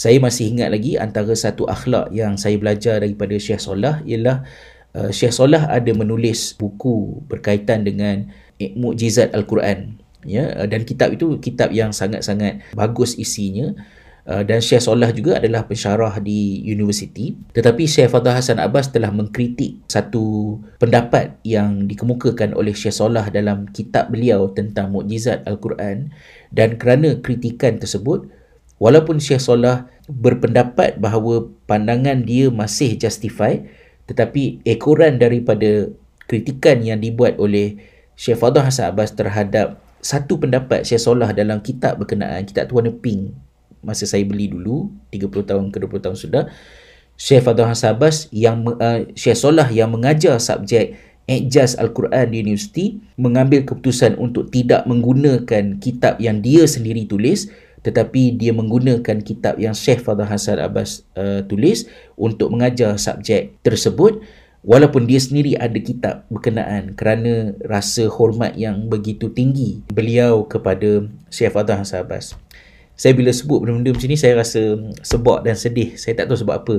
saya masih ingat lagi antara satu akhlak yang saya belajar daripada Syekh Solah ialah uh, Syekh Solah ada menulis buku berkaitan dengan mukjizat Al-Quran. Ya dan kitab itu kitab yang sangat-sangat bagus isinya. Uh, dan Syekh Solah juga adalah pensyarah di universiti. Tetapi Syekh Fadhil Hasan Abbas telah mengkritik satu pendapat yang dikemukakan oleh Syekh Solah dalam kitab beliau tentang mukjizat Al-Quran. Dan kerana kritikan tersebut walaupun Syekh Solah berpendapat bahawa pandangan dia masih justify tetapi ekoran daripada kritikan yang dibuat oleh Syekh Fadhil Hasan Abbas terhadap satu pendapat Syekh Solah dalam kitab berkenaan kitab tu warna pink masa saya beli dulu 30 tahun ke 20 tahun sudah Syekh Fadhil Hassan Abbas yang uh, Syekh Solah yang mengajar subjek Ijaz Al-Quran di universiti mengambil keputusan untuk tidak menggunakan kitab yang dia sendiri tulis tetapi dia menggunakan kitab yang Syekh Fadhil Hassan Abbas uh, tulis untuk mengajar subjek tersebut. Walaupun dia sendiri ada kitab berkenaan kerana rasa hormat yang begitu tinggi beliau kepada Syekh Fadhil Hassan Abbas. Saya bila sebut benda-benda macam ni saya rasa sebab dan sedih. Saya tak tahu sebab apa.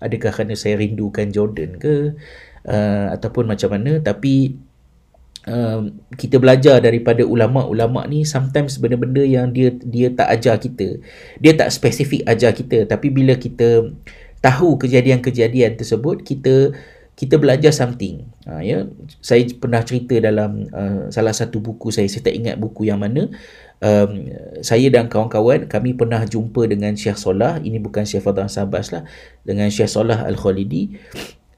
Adakah kerana saya rindukan Jordan ke uh, ataupun macam mana. Tapi uh, kita belajar daripada ulama-ulama ni sometimes benda-benda yang dia dia tak ajar kita. Dia tak spesifik ajar kita. Tapi bila kita tahu kejadian-kejadian tersebut kita kita belajar something. Uh, ya? Saya pernah cerita dalam uh, salah satu buku saya. Saya tak ingat buku yang mana. Um, saya dan kawan-kawan kami pernah jumpa dengan Syekh Solah. Ini bukan Syekh Fadhan Sabas lah. Dengan Syekh Solah Al-Khalidi.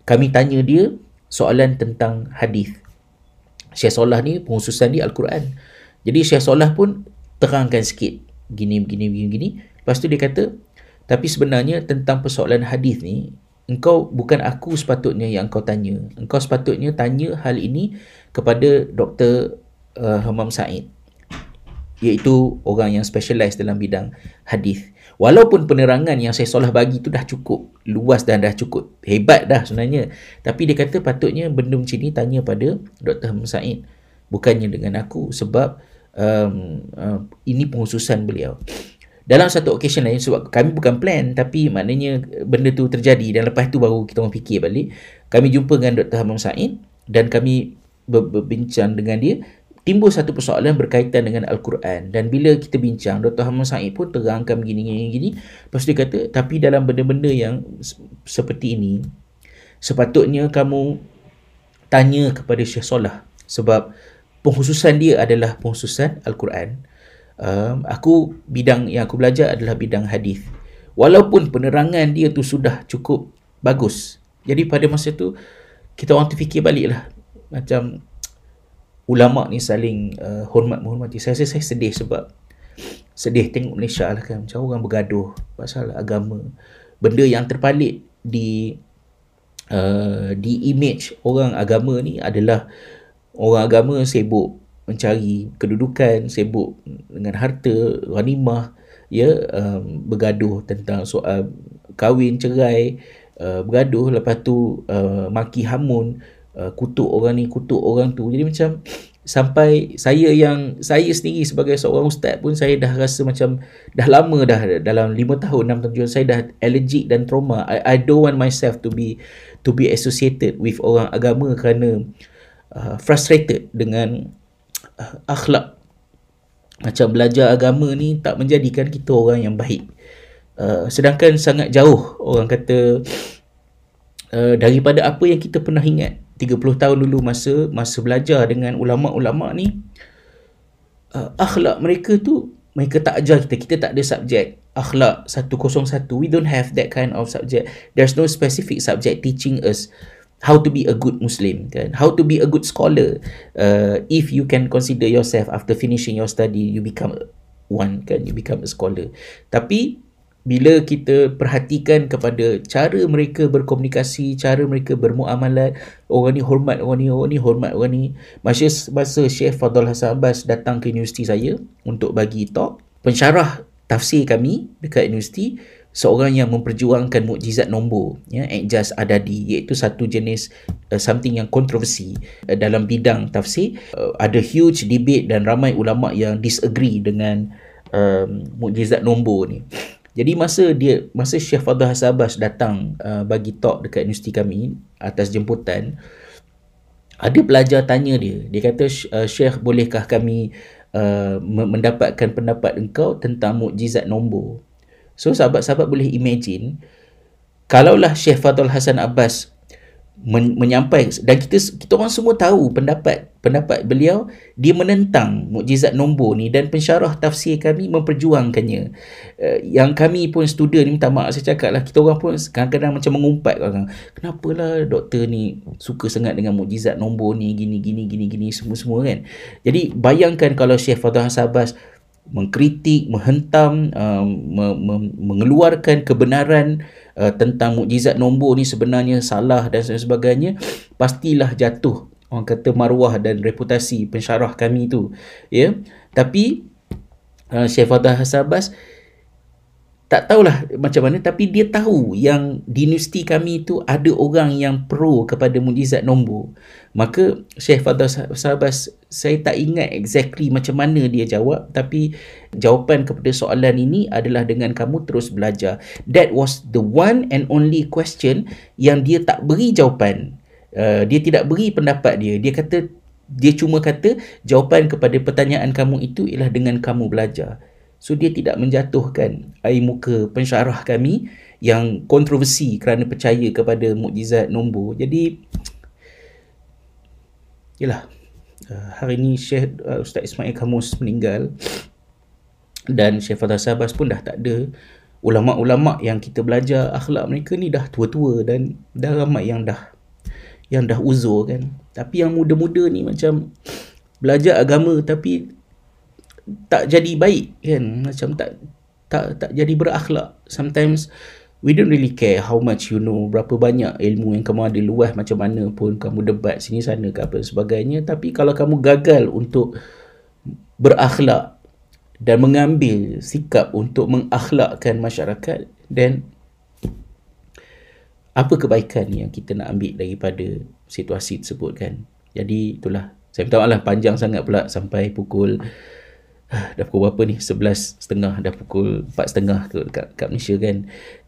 Kami tanya dia soalan tentang hadis Syekh Solah ni penghususan di Al-Quran. Jadi Syekh Solah pun terangkan sikit gini begini begini gini. Lepas tu dia kata tapi sebenarnya tentang persoalan hadis ni engkau bukan aku sepatutnya yang kau tanya. Engkau sepatutnya tanya hal ini kepada Dr. Uh, Hamam Said iaitu orang yang specialize dalam bidang hadis. Walaupun penerangan yang saya solah bagi tu dah cukup luas dan dah cukup hebat dah sebenarnya. Tapi dia kata patutnya benda macam ni tanya pada Dr. Musaid. Bukannya dengan aku sebab um, uh, ini penghususan beliau. Dalam satu occasion lain sebab kami bukan plan tapi maknanya benda tu terjadi dan lepas tu baru kita orang fikir balik. Kami jumpa dengan Dr. Hamam Said dan kami berbincang dengan dia timbul satu persoalan berkaitan dengan Al-Quran. Dan bila kita bincang Dr. Hamad Sa'id pun terangkan begini gini gini. Lepas dia kata tapi dalam benda-benda yang seperti ini sepatutnya kamu tanya kepada Syekh Solah sebab penghususan dia adalah penghususan Al-Quran. Um, aku bidang yang aku belajar adalah bidang hadis walaupun penerangan dia tu sudah cukup bagus jadi pada masa tu kita orang terfikir balik lah macam ulama ni saling uh, hormat menghormati. Saya rasa saya sedih sebab sedih tengok Malaysia lah kan. Macam orang bergaduh pasal agama. Benda yang terpalit di uh, di image orang agama ni adalah orang agama sibuk mencari kedudukan sibuk dengan harta ghanimah ya um, bergaduh tentang soal kahwin cerai uh, bergaduh. Lepas tu uh, maki hamun Uh, kutuk orang ni kutuk orang tu. Jadi macam sampai saya yang saya sendiri sebagai seorang ustaz pun saya dah rasa macam dah lama dah dalam 5 tahun 6 tahun saya dah allergic dan trauma. I, I don't want myself to be to be associated with orang agama kerana uh, frustrated dengan uh, akhlak. Macam belajar agama ni tak menjadikan kita orang yang baik. Uh, sedangkan sangat jauh orang kata uh, daripada apa yang kita pernah ingat 30 tahun dulu masa masa belajar dengan ulama-ulama ni uh, akhlak mereka tu mereka tak ajar kita. Kita tak ada subjek akhlak 101 we don't have that kind of subject. There's no specific subject teaching us how to be a good muslim kan? How to be a good scholar. Uh, if you can consider yourself after finishing your study you become one kan? You become a scholar. Tapi bila kita perhatikan kepada cara mereka berkomunikasi, cara mereka bermuamalat, orang ni hormat orang ni, orang ni hormat orang ni. Masa masa Syekh Fadul Hasan Abbas datang ke universiti saya untuk bagi talk, pensyarah tafsir kami dekat universiti seorang yang memperjuangkan mukjizat nombor ya Ijaz Adadi iaitu satu jenis uh, something yang kontroversi uh, dalam bidang tafsir uh, ada huge debate dan ramai ulama yang disagree dengan um, mukjizat nombor ni Jadi masa dia masa Syekh Fadhil Hasan Abbas datang uh, bagi talk dekat universiti kami atas jemputan ada pelajar tanya dia. Dia kata uh, Syekh bolehkah kami uh, mendapatkan pendapat engkau tentang mukjizat nombor? So sahabat-sahabat boleh imagine kalaulah Syekh Fadhil Hasan Abbas men- menyampaikan dan kita kita orang semua tahu pendapat pendapat beliau dia menentang mukjizat nombor ni dan pensyarah tafsir kami memperjuangkannya. Uh, yang kami pun student ni minta maaf saya cakap lah kita orang pun kadang-kadang macam mengumpat orang kenapalah doktor ni suka sangat dengan mukjizat nombor ni gini gini gini gini semua-semua kan. Jadi bayangkan kalau Syekh Fadhil Sabas mengkritik menghentam uh, me- me- mengeluarkan kebenaran uh, tentang mukjizat nombor ni sebenarnya salah dan sebagainya pastilah jatuh. Orang kata maruah dan reputasi pensyarah kami tu ya. Tapi uh, Syekh Fatah Hasabas tak tahulah macam mana tapi dia tahu yang di universiti kami tu ada orang yang pro kepada mujizat nombor. Maka Syekh Fadhil Sahabas saya tak ingat exactly macam mana dia jawab tapi jawapan kepada soalan ini adalah dengan kamu terus belajar. That was the one and only question yang dia tak beri jawapan. Uh, dia tidak beri pendapat dia. Dia kata dia cuma kata jawapan kepada pertanyaan kamu itu ialah dengan kamu belajar So dia tidak menjatuhkan air muka pensyarah kami yang kontroversi kerana percaya kepada mukjizat nombor. Jadi yalah uh, hari ini Syekh uh, Ustaz Ismail Kamus meninggal dan Syekh Fatah Sabas pun dah tak ada. Ulama-ulama yang kita belajar akhlak mereka ni dah tua-tua dan dah ramai yang dah yang dah uzur kan. Tapi yang muda-muda ni macam belajar agama tapi tak jadi baik kan? Macam tak tak tak jadi berakhlak. Sometimes we don't really care how much you know berapa banyak ilmu yang kamu ada luas macam mana pun kamu debat sini sana ke apa sebagainya. Tapi kalau kamu gagal untuk berakhlak dan mengambil sikap untuk mengakhlakkan masyarakat then apa kebaikan yang kita nak ambil daripada situasi tersebut kan? Jadi itulah. Saya minta maaf lah panjang sangat pula sampai pukul dah pukul berapa ni? 11.30 dah pukul 4.30 ke dekat, dekat Malaysia kan.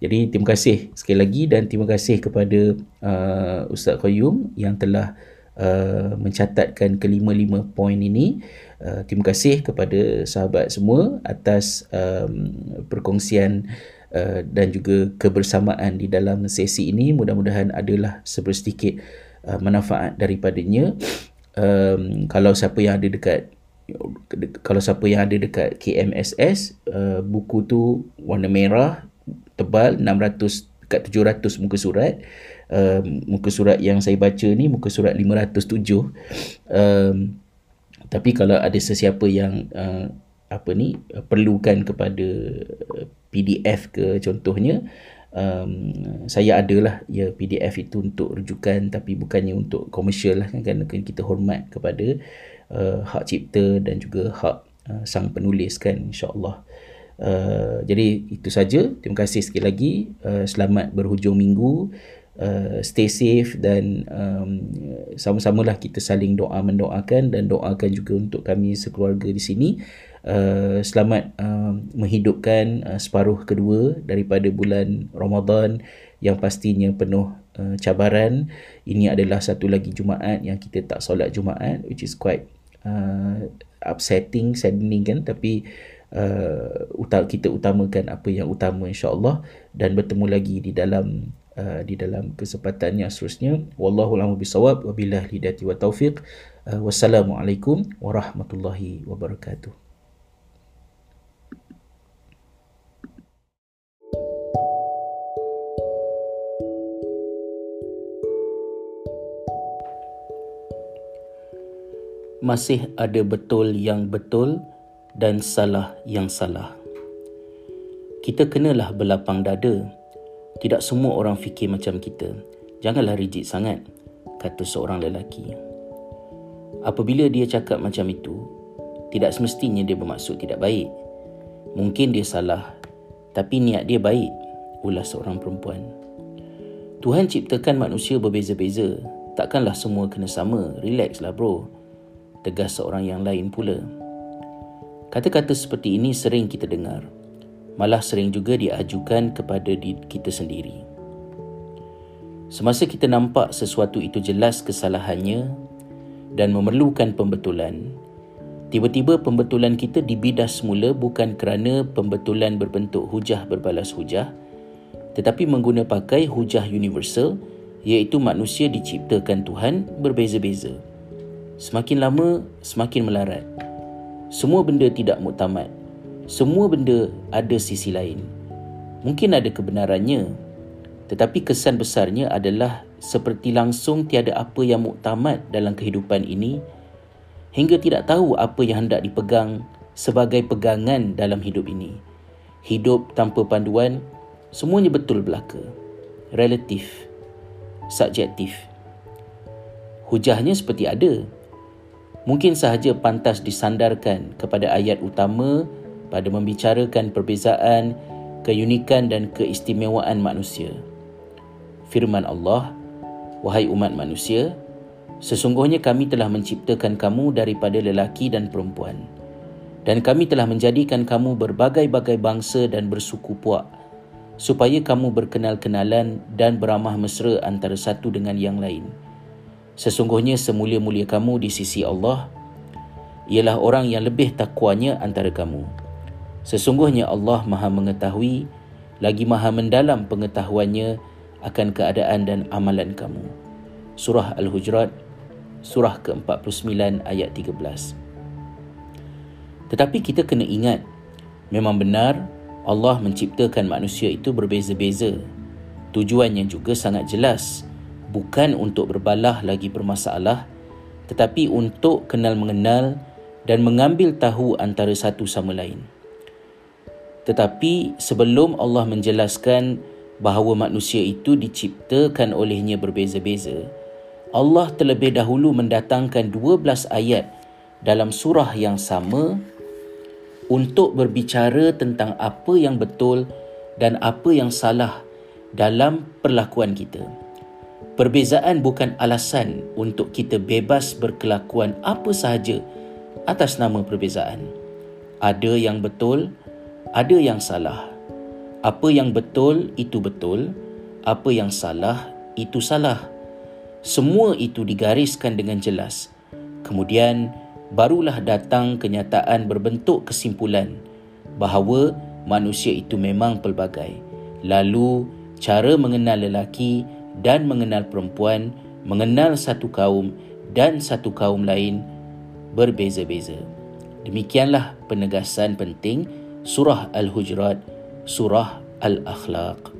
Jadi terima kasih sekali lagi dan terima kasih kepada uh, Ustaz Qayyum yang telah uh, mencatatkan kelima-lima poin ini. Uh, terima kasih kepada sahabat semua atas um, perkongsian uh, dan juga kebersamaan di dalam sesi ini. Mudah-mudahan adalah sebersedikit uh, manfaat daripadanya. Um, kalau siapa yang ada dekat kalau siapa yang ada dekat KMSS uh, buku tu warna merah tebal 600 dekat 700 muka surat. Uh, muka surat yang saya baca ni muka surat 507 um, tapi kalau ada sesiapa yang uh, apa ni uh, perlukan kepada PDF ke contohnya um, saya adalah ya PDF itu untuk rujukan tapi bukannya untuk komersial lah kan kerana kita hormat kepada uh, hak cipta dan juga hak uh, sang penulis kan insyaallah. Uh, jadi itu saja. Terima kasih sekali lagi. Uh, selamat berhujung minggu. Uh, stay safe dan um, sama-samalah kita saling doa mendoakan dan doakan juga untuk kami sekeluarga di sini. Uh, selamat uh, menghidupkan uh, separuh kedua daripada bulan Ramadan yang pastinya penuh uh, cabaran. Ini adalah satu lagi Jumaat yang kita tak solat Jumaat which is quite uh, upsetting, saddening kan tapi uh, kita utamakan apa yang utama insya-Allah dan bertemu lagi di dalam uh, di dalam kesempatan yang seterusnya. Wallahu a'lam bisawab wabillahi hidayah wa taufiq. Uh, wassalamualaikum warahmatullahi wabarakatuh masih ada betul yang betul dan salah yang salah. Kita kenalah berlapang dada. Tidak semua orang fikir macam kita. Janganlah rigid sangat, kata seorang lelaki. Apabila dia cakap macam itu, tidak semestinya dia bermaksud tidak baik. Mungkin dia salah, tapi niat dia baik, ulas seorang perempuan. Tuhan ciptakan manusia berbeza-beza. Takkanlah semua kena sama. Relaxlah bro tegas seorang yang lain pula. Kata-kata seperti ini sering kita dengar. malah sering juga diajukan kepada kita sendiri. Semasa kita nampak sesuatu itu jelas kesalahannya dan memerlukan pembetulan, tiba-tiba pembetulan kita dibidas semula bukan kerana pembetulan berbentuk hujah berbalas hujah, tetapi mengguna pakai hujah universal iaitu manusia diciptakan Tuhan berbeza-beza. Semakin lama, semakin melarat. Semua benda tidak muktamad. Semua benda ada sisi lain. Mungkin ada kebenarannya, tetapi kesan besarnya adalah seperti langsung tiada apa yang muktamad dalam kehidupan ini hingga tidak tahu apa yang hendak dipegang sebagai pegangan dalam hidup ini. Hidup tanpa panduan, semuanya betul belaka. Relatif. Subjektif. Hujahnya seperti ada. Mungkin sahaja pantas disandarkan kepada ayat utama pada membicarakan perbezaan, keunikan dan keistimewaan manusia firman Allah, Wahai umat manusia, sesungguhnya kami telah menciptakan kamu daripada lelaki dan perempuan. Dan kami telah menjadikan kamu berbagai-bagai bangsa dan bersuku puak, supaya kamu berkenal-kenalan dan beramah mesra antara satu dengan yang lain. Sesungguhnya semulia-mulia kamu di sisi Allah, ialah orang yang lebih takwanya antara kamu. Sesungguhnya Allah maha mengetahui, lagi maha mendalam pengetahuannya akan keadaan dan amalan kamu. Surah Al-Hujurat, surah ke-49 ayat 13. Tetapi kita kena ingat, memang benar Allah menciptakan manusia itu berbeza-beza. Tujuannya juga sangat jelas, bukan untuk berbalah lagi bermasalah, tetapi untuk kenal mengenal dan mengambil tahu antara satu sama lain. Tetapi sebelum Allah menjelaskan bahawa manusia itu diciptakan olehnya berbeza-beza, Allah terlebih dahulu mendatangkan 12 ayat dalam surah yang sama untuk berbicara tentang apa yang betul dan apa yang salah dalam perlakuan kita. Perbezaan bukan alasan untuk kita bebas berkelakuan apa sahaja atas nama perbezaan. Ada yang betul, ada yang salah apa yang betul itu betul, apa yang salah itu salah. Semua itu digariskan dengan jelas. Kemudian barulah datang kenyataan berbentuk kesimpulan bahawa manusia itu memang pelbagai. Lalu cara mengenal lelaki dan mengenal perempuan, mengenal satu kaum dan satu kaum lain berbeza-beza. Demikianlah penegasan penting surah Al-Hujurat surah Al-Akhlaq.